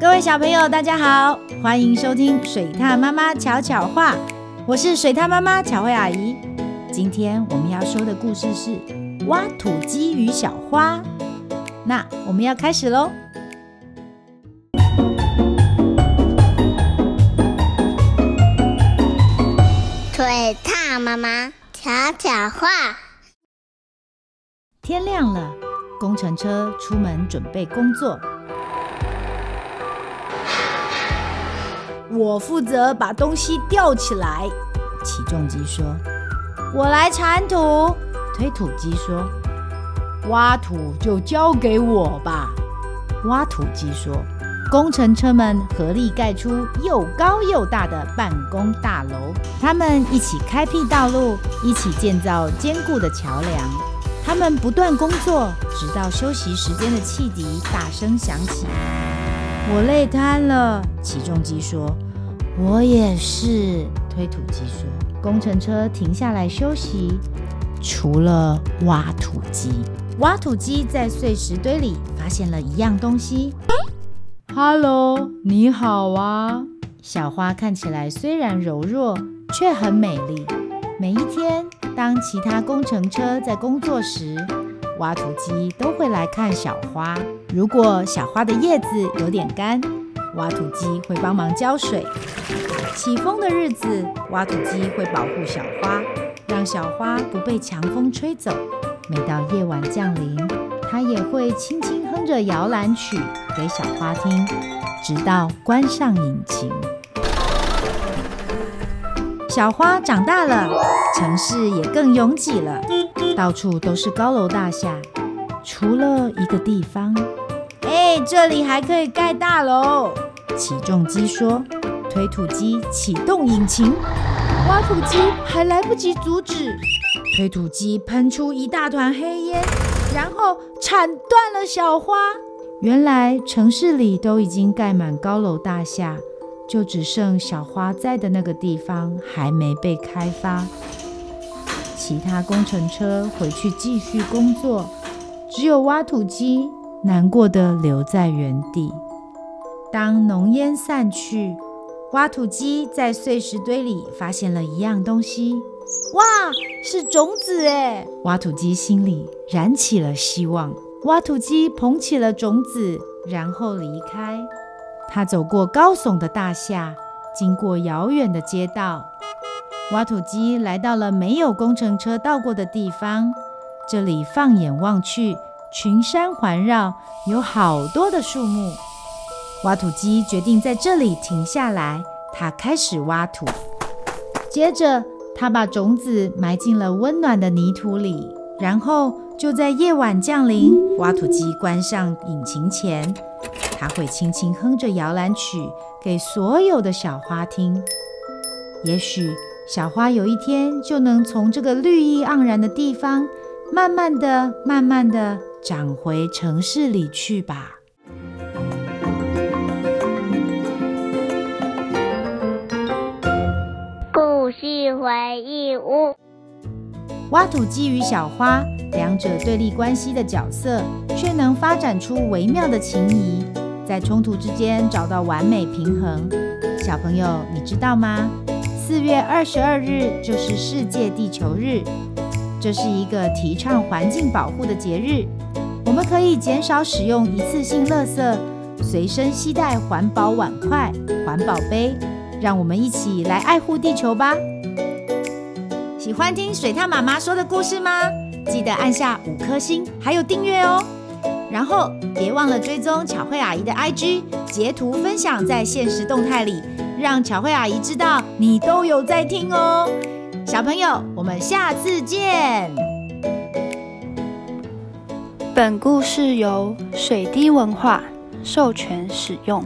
各位小朋友，大家好，欢迎收听水獭妈妈巧巧话，我是水獭妈妈巧慧阿姨。今天我们要说的故事是挖土机与小花。那我们要开始喽。水獭妈妈巧巧话。天亮了，工程车出门准备工作。我负责把东西吊起来，起重机说：“我来铲土。”推土机说：“挖土就交给我吧。”挖土机说：“工程车们合力盖出又高又大的办公大楼，他们一起开辟道路，一起建造坚固的桥梁。他们不断工作，直到休息时间的汽笛大声响起。”我累瘫了，起重机说。我也是，推土机说。工程车停下来休息，除了挖土机。挖土机在碎石堆里发现了一样东西。Hello，你好啊。小花看起来虽然柔弱，却很美丽。每一天，当其他工程车在工作时，挖土机都会来看小花。如果小花的叶子有点干，挖土机会帮忙浇水。起风的日子，挖土机会保护小花，让小花不被强风吹走。每到夜晚降临，它也会轻轻哼着摇篮曲给小花听，直到关上引擎。小花长大了，城市也更拥挤了，到处都是高楼大厦，除了一个地方。哎，这里还可以盖大楼。起重机说。推土机启动引擎，挖土机还来不及阻止，推土机喷出一大团黑烟，然后铲断了小花。原来城市里都已经盖满高楼大厦，就只剩小花在的那个地方还没被开发。其他工程车回去继续工作，只有挖土机难过的留在原地。当浓烟散去，挖土机在碎石堆里发现了一样东西，哇，是种子哎！挖土机心里燃起了希望。挖土机捧起了种子，然后离开。他走过高耸的大厦，经过遥远的街道。挖土机来到了没有工程车到过的地方，这里放眼望去，群山环绕，有好多的树木。挖土机决定在这里停下来，他开始挖土。接着，他把种子埋进了温暖的泥土里。然后，就在夜晚降临，挖土机关上引擎前，他会轻轻哼着摇篮曲给所有的小花听。也许，小花有一天就能从这个绿意盎然的地方，慢慢的、慢慢的长回城市里去吧。故事回忆屋，挖土机与小花两者对立关系的角色，却能发展出微妙的情谊，在冲突之间找到完美平衡。小朋友，你知道吗？四月二十二日就是世界地球日，这是一个提倡环境保护的节日。我们可以减少使用一次性垃圾，随身携带环保碗筷、环保杯，让我们一起来爱护地球吧。喜欢听水獭妈妈说的故事吗？记得按下五颗星，还有订阅哦。然后别忘了追踪巧慧阿姨的 IG，截图分享在限时动态里，让巧慧阿姨知道你都有在听哦。小朋友，我们下次见。本故事由水滴文化授权使用。